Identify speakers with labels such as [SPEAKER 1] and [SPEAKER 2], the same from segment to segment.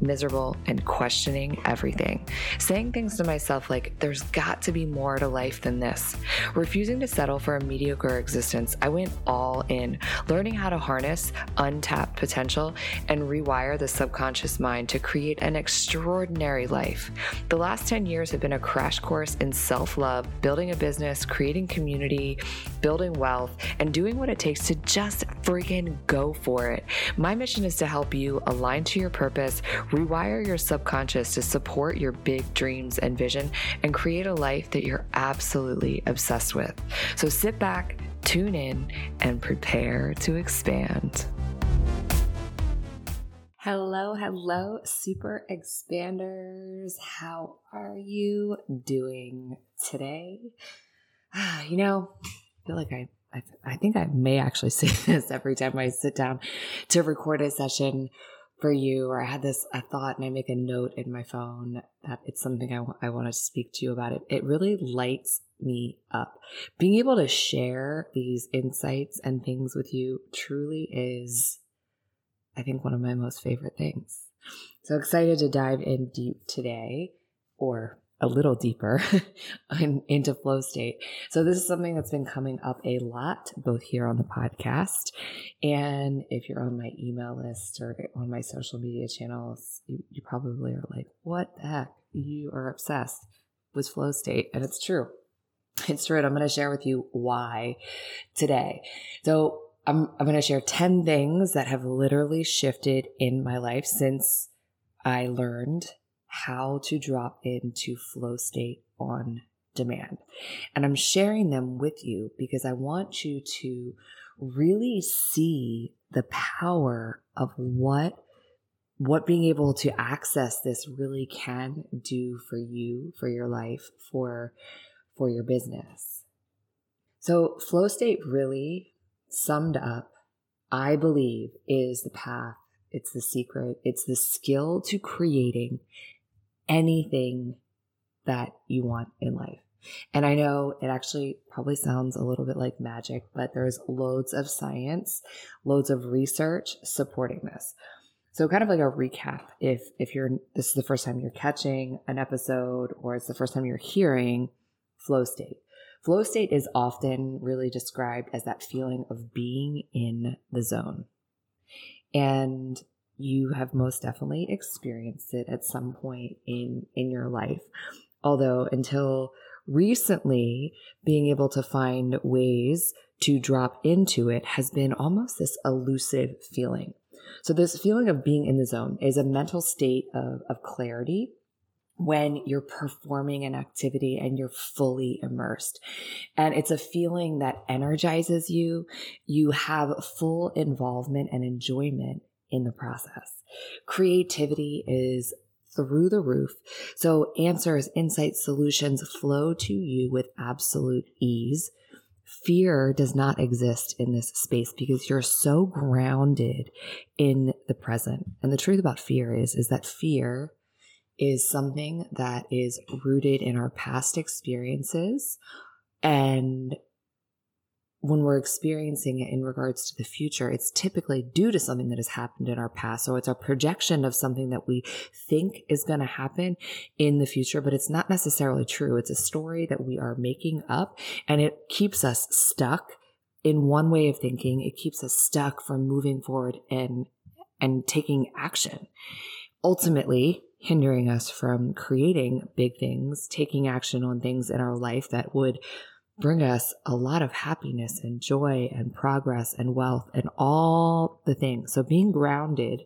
[SPEAKER 1] miserable, and questioning everything. Saying things to myself like, there's got to be more to life than this. Refusing to settle for a mediocre existence, I went all in, learning how to harness untapped potential and rewire the subconscious mind to create an extraordinary life. The last 10 years have been a crash course in self love, building a business, creating community, building wealth, and doing what it takes to just freaking go for it. My mission is to help you align to your purpose Rewire your subconscious to support your big dreams and vision and create a life that you're absolutely obsessed with. So sit back, tune in, and prepare to expand. Hello, hello, super expanders. How are you doing today? You know, feel like I, I, I think I may actually say this every time I sit down to record a session for you or I had this a thought and I make a note in my phone that it's something I, w- I want to speak to you about it. It really lights me up. Being able to share these insights and things with you truly is, I think, one of my most favorite things. So excited to dive in deep today or a little deeper in, into flow state. So this is something that's been coming up a lot, both here on the podcast. And if you're on my email list or on my social media channels, you, you probably are like, what the heck? You are obsessed with flow state. And it's true. It's true. And I'm going to share with you why today. So I'm, I'm going to share 10 things that have literally shifted in my life since I learned how to drop into flow state on demand. And I'm sharing them with you because I want you to really see the power of what what being able to access this really can do for you, for your life, for for your business. So flow state really summed up, I believe, is the path. It's the secret. It's the skill to creating anything that you want in life. And I know it actually probably sounds a little bit like magic, but there's loads of science, loads of research supporting this. So kind of like a recap if if you're this is the first time you're catching an episode or it's the first time you're hearing flow state. Flow state is often really described as that feeling of being in the zone. And you have most definitely experienced it at some point in in your life although until recently being able to find ways to drop into it has been almost this elusive feeling so this feeling of being in the zone is a mental state of, of clarity when you're performing an activity and you're fully immersed. And it's a feeling that energizes you. You have full involvement and enjoyment in the process. Creativity is through the roof. So answers, insights, solutions flow to you with absolute ease. Fear does not exist in this space because you're so grounded in the present. And the truth about fear is, is that fear is something that is rooted in our past experiences and when we're experiencing it in regards to the future, it's typically due to something that has happened in our past. So it's a projection of something that we think is going to happen in the future, but it's not necessarily true. It's a story that we are making up and it keeps us stuck in one way of thinking. It keeps us stuck from moving forward and, and taking action. Ultimately, hindering us from creating big things, taking action on things in our life that would bring us a lot of happiness and joy and progress and wealth and all the things. So being grounded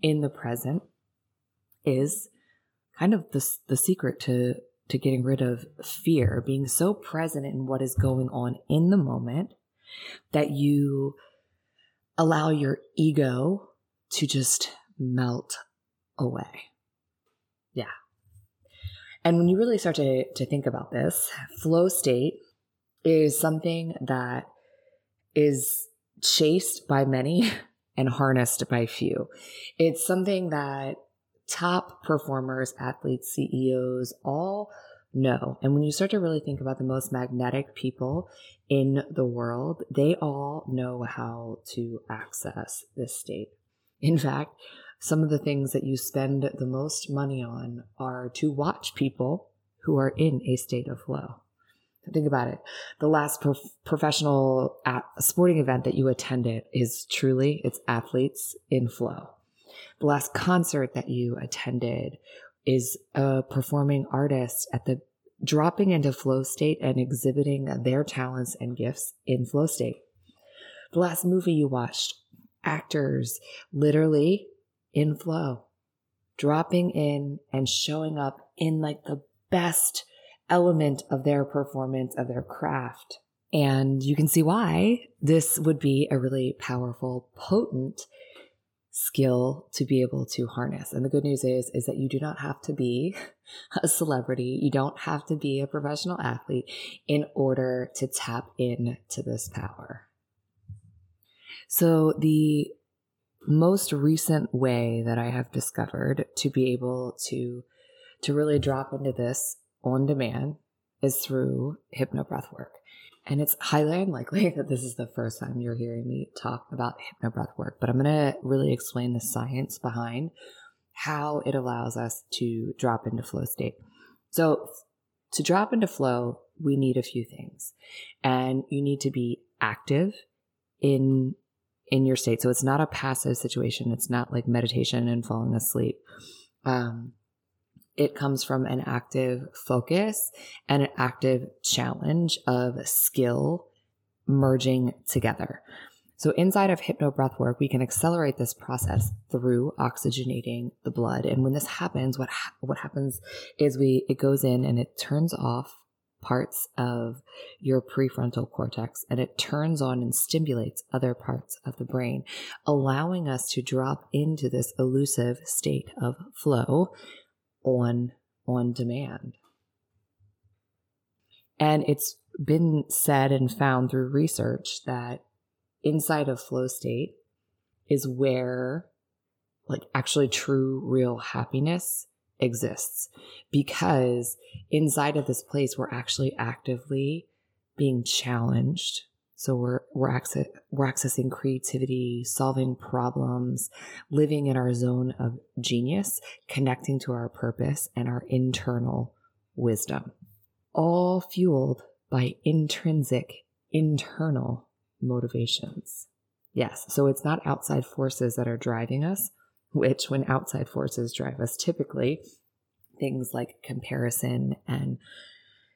[SPEAKER 1] in the present is kind of the, the secret to, to getting rid of fear, being so present in what is going on in the moment that you allow your ego to just melt away. Yeah. And when you really start to, to think about this, flow state is something that is chased by many and harnessed by few. It's something that top performers, athletes, CEOs all know. And when you start to really think about the most magnetic people in the world, they all know how to access this state. In fact, some of the things that you spend the most money on are to watch people who are in a state of flow. Think about it. The last prof- professional sporting event that you attended is truly it's athletes in flow. The last concert that you attended is a performing artist at the dropping into flow state and exhibiting their talents and gifts in flow state. The last movie you watched, actors literally in flow, dropping in and showing up in like the best element of their performance, of their craft. And you can see why this would be a really powerful, potent skill to be able to harness. And the good news is is that you do not have to be a celebrity. You don't have to be a professional athlete in order to tap into this power. So the most recent way that I have discovered to be able to to really drop into this on demand is through hypnobreath work. And it's highly unlikely that this is the first time you're hearing me talk about hypnobreath work, but I'm going to really explain the science behind how it allows us to drop into flow state. So, to drop into flow, we need a few things. And you need to be active in in your state. So it's not a passive situation. It's not like meditation and falling asleep. Um, it comes from an active focus and an active challenge of skill merging together. So inside of hypnobreath work, we can accelerate this process through oxygenating the blood. And when this happens, what ha- what happens is we it goes in and it turns off parts of your prefrontal cortex and it turns on and stimulates other parts of the brain, allowing us to drop into this elusive state of flow on on demand. And it's been said and found through research that inside of flow state is where like actually true real happiness exists because inside of this place we're actually actively being challenged so we're we're, access, we're accessing creativity, solving problems, living in our zone of genius, connecting to our purpose and our internal wisdom. All fueled by intrinsic internal motivations. Yes, so it's not outside forces that are driving us, which when outside forces drive us typically things like comparison and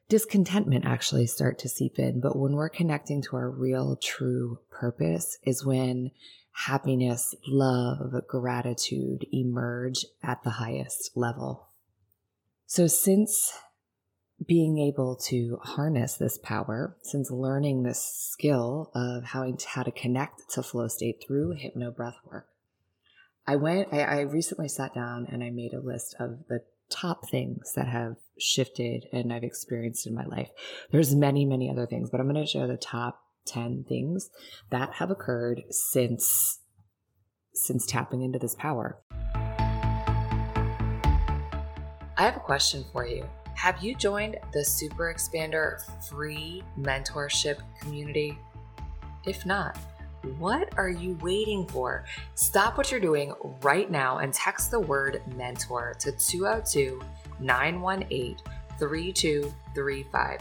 [SPEAKER 1] discontentment actually start to seep in. But when we're connecting to our real, true purpose, is when happiness, love, gratitude emerge at the highest level. So, since being able to harness this power, since learning this skill of how to, how to connect to flow state through hypno breath work, I went, I, I recently sat down and I made a list of the top things that have shifted and I've experienced in my life. There's many, many other things, but I'm going to share the top 10 things that have occurred since since tapping into this power. I have a question for you. Have you joined the Super Expander free mentorship community? If not, what are you waiting for? Stop what you're doing right now and text the word mentor to 202 918 3235.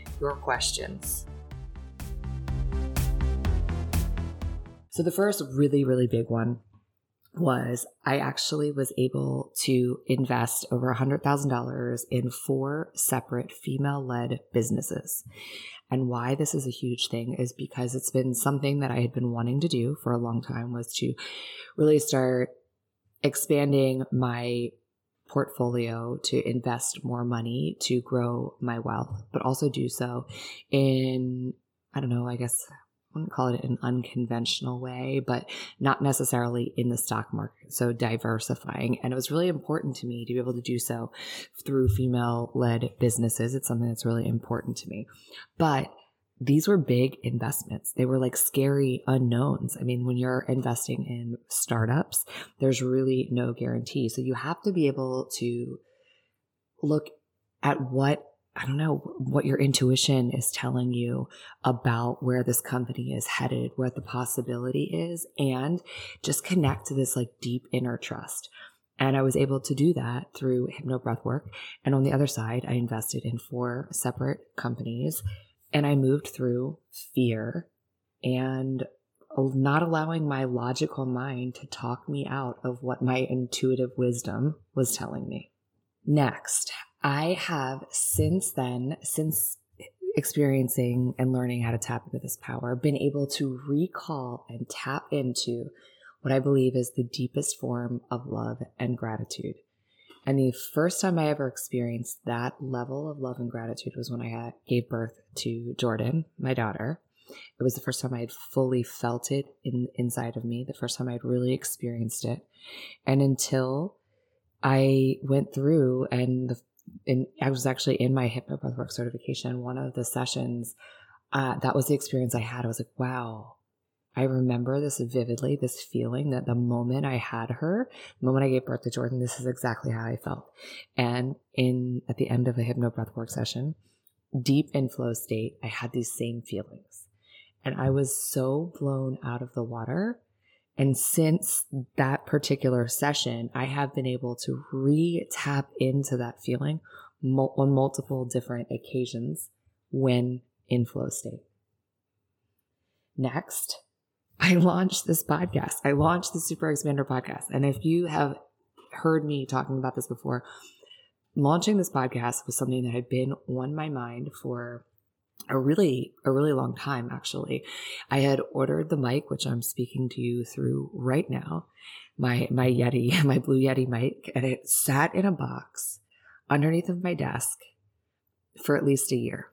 [SPEAKER 1] your questions. So, the first really, really big one was I actually was able to invest over $100,000 in four separate female led businesses. And why this is a huge thing is because it's been something that I had been wanting to do for a long time was to really start expanding my portfolio to invest more money to grow my wealth, but also do so in, I don't know, I guess I wouldn't call it an unconventional way, but not necessarily in the stock market. So diversifying. And it was really important to me to be able to do so through female led businesses. It's something that's really important to me. But these were big investments. They were like scary unknowns. I mean, when you're investing in startups, there's really no guarantee. So you have to be able to look at what I don't know what your intuition is telling you about where this company is headed, what the possibility is, and just connect to this like deep inner trust. And I was able to do that through hypno breath work. And on the other side, I invested in four separate companies and I moved through fear and not allowing my logical mind to talk me out of what my intuitive wisdom was telling me. Next, I have since then, since experiencing and learning how to tap into this power, been able to recall and tap into what I believe is the deepest form of love and gratitude. And the first time I ever experienced that level of love and gratitude was when I gave birth to Jordan, my daughter. It was the first time I had fully felt it in inside of me, the first time I'd really experienced it. And until I went through and the and I was actually in my hypno breathwork certification, one of the sessions, uh, that was the experience I had. I was like, wow, I remember this vividly, this feeling that the moment I had her, the moment I gave birth to Jordan, this is exactly how I felt. And in at the end of a hypno breathwork session, deep in flow state, I had these same feelings. And I was so blown out of the water. And since that particular session, I have been able to re tap into that feeling on multiple different occasions when in flow state. Next, I launched this podcast. I launched the Super Expander podcast. And if you have heard me talking about this before, launching this podcast was something that had been on my mind for a really a really long time actually i had ordered the mic which i'm speaking to you through right now my my yeti my blue yeti mic and it sat in a box underneath of my desk for at least a year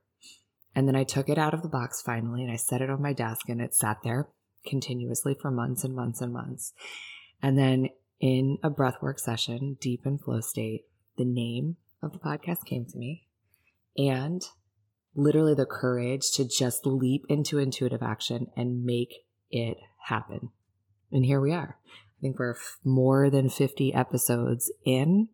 [SPEAKER 1] and then i took it out of the box finally and i set it on my desk and it sat there continuously for months and months and months. And then in a breathwork session, deep in flow state, the name of the podcast came to me and literally the courage to just leap into intuitive action and make it happen. And here we are. I think we're more than 50 episodes in.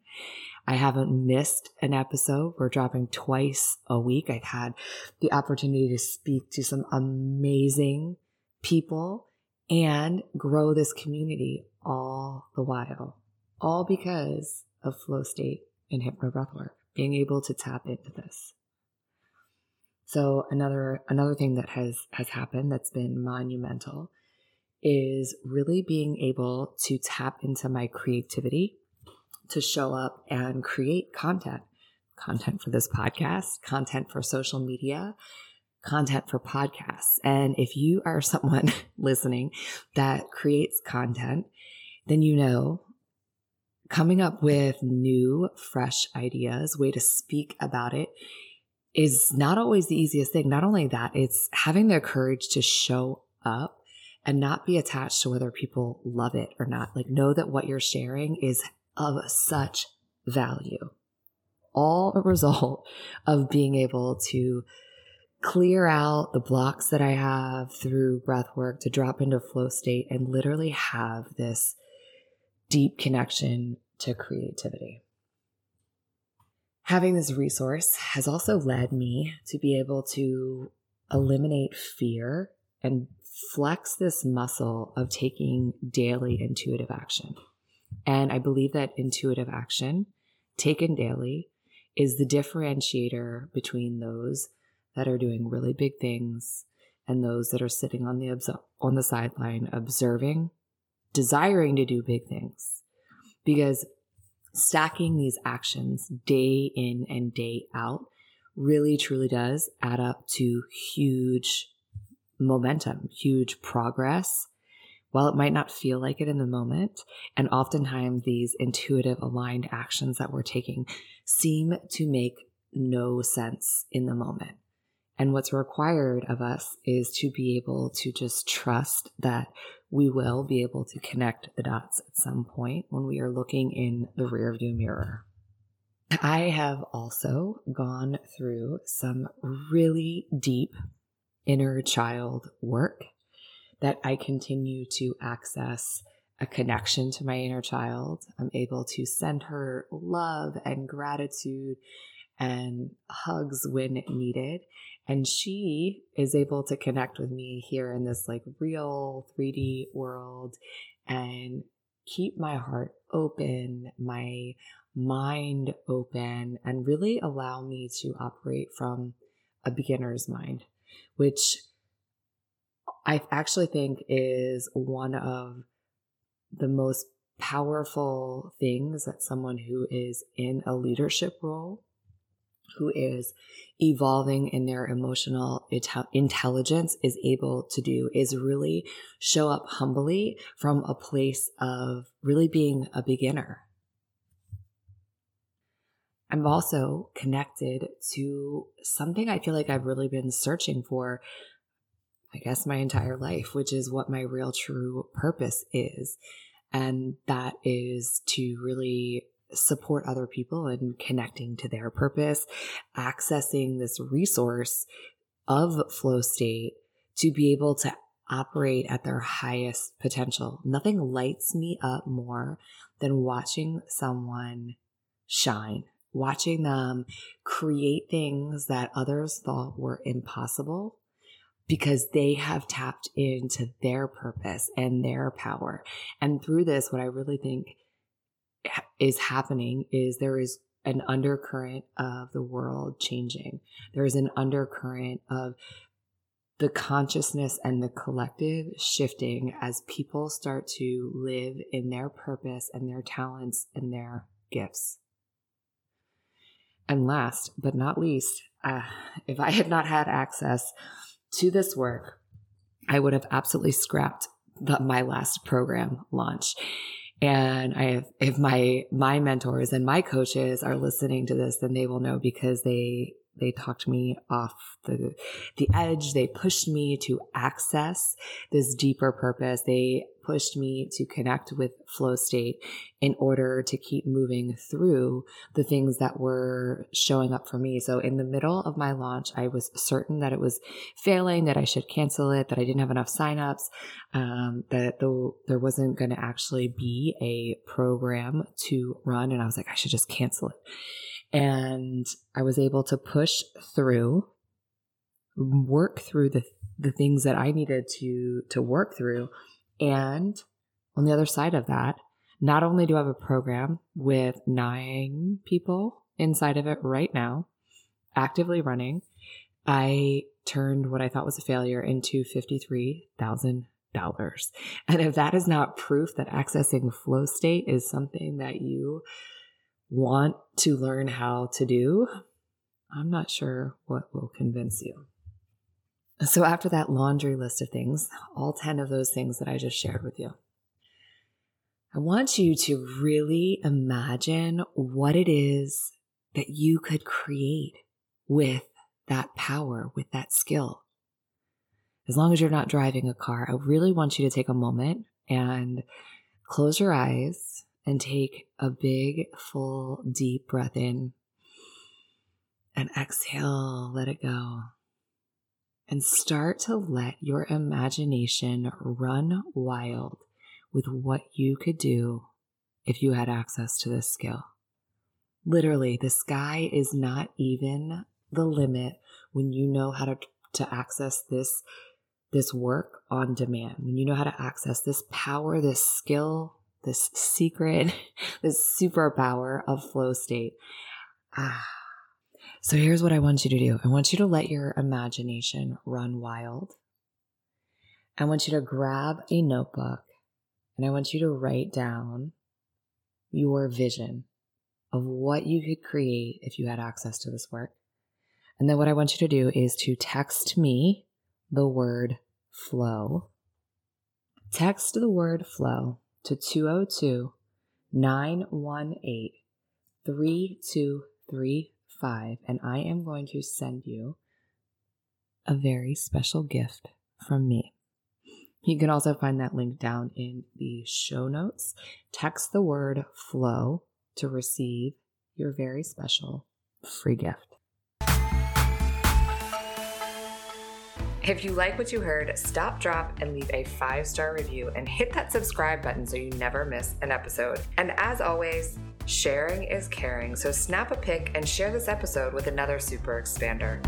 [SPEAKER 1] I haven't missed an episode. We're dropping twice a week. I've had the opportunity to speak to some amazing people and grow this community all the while, all because of flow state and hypno work, being able to tap into this. So another another thing that has has happened that's been monumental is really being able to tap into my creativity to show up and create content content for this podcast content for social media content for podcasts. And if you are someone listening that creates content, then you know coming up with new, fresh ideas, way to speak about it is not always the easiest thing. Not only that, it's having the courage to show up and not be attached to whether people love it or not. Like, know that what you're sharing is of such value. All a result of being able to clear out the blocks that I have through breath work to drop into flow state and literally have this deep connection to creativity. Having this resource has also led me to be able to eliminate fear and flex this muscle of taking daily intuitive action. And I believe that intuitive action taken daily is the differentiator between those that are doing really big things and those that are sitting on the on the sideline observing, desiring to do big things. Because stacking these actions day in and day out really truly does add up to huge momentum, huge progress. While it might not feel like it in the moment, and oftentimes these intuitive aligned actions that we're taking seem to make no sense in the moment. And what's required of us is to be able to just trust that we will be able to connect the dots at some point when we are looking in the rearview mirror. I have also gone through some really deep inner child work that I continue to access a connection to my inner child. I'm able to send her love and gratitude and hugs when needed. And she is able to connect with me here in this like real 3D world and keep my heart open, my mind open, and really allow me to operate from a beginner's mind, which I actually think is one of the most powerful things that someone who is in a leadership role who is evolving in their emotional intelligence is able to do is really show up humbly from a place of really being a beginner. I'm also connected to something I feel like I've really been searching for, I guess, my entire life, which is what my real true purpose is. And that is to really support other people and connecting to their purpose, accessing this resource of flow state to be able to operate at their highest potential. Nothing lights me up more than watching someone shine, watching them create things that others thought were impossible because they have tapped into their purpose and their power. And through this, what I really think is happening is there is an undercurrent of the world changing. There is an undercurrent of the consciousness and the collective shifting as people start to live in their purpose and their talents and their gifts. And last but not least, uh, if I had not had access to this work, I would have absolutely scrapped the, my last program launch. And I have, if my, my mentors and my coaches are listening to this, then they will know because they, they talked me off the, the edge. They pushed me to access this deeper purpose. They pushed me to connect with flow state in order to keep moving through the things that were showing up for me. So in the middle of my launch, I was certain that it was failing, that I should cancel it, that I didn't have enough signups, um, that though there wasn't going to actually be a program to run. And I was like, I should just cancel it. And I was able to push through, work through the, the things that I needed to, to work through and on the other side of that, not only do I have a program with nine people inside of it right now, actively running, I turned what I thought was a failure into $53,000. And if that is not proof that accessing flow state is something that you want to learn how to do, I'm not sure what will convince you. So, after that laundry list of things, all 10 of those things that I just shared with you, I want you to really imagine what it is that you could create with that power, with that skill. As long as you're not driving a car, I really want you to take a moment and close your eyes and take a big, full, deep breath in and exhale, let it go and start to let your imagination run wild with what you could do if you had access to this skill. Literally, the sky is not even the limit when you know how to, to access this, this work on demand, when you know how to access this power, this skill, this secret, this superpower of flow state. Ah so here's what I want you to do I want you to let your imagination run wild. I want you to grab a notebook And I want you to write down your vision of what you could create if you had access to this work. And then what I want you to do is to text me the word flow. Text the word flow to 202 918 3235, and I am going to send you a very special gift from me. You can also find that link down in the show notes. Text the word flow to receive your very special free gift. If you like what you heard, stop, drop, and leave a five star review and hit that subscribe button so you never miss an episode. And as always, sharing is caring, so snap a pic and share this episode with another super expander.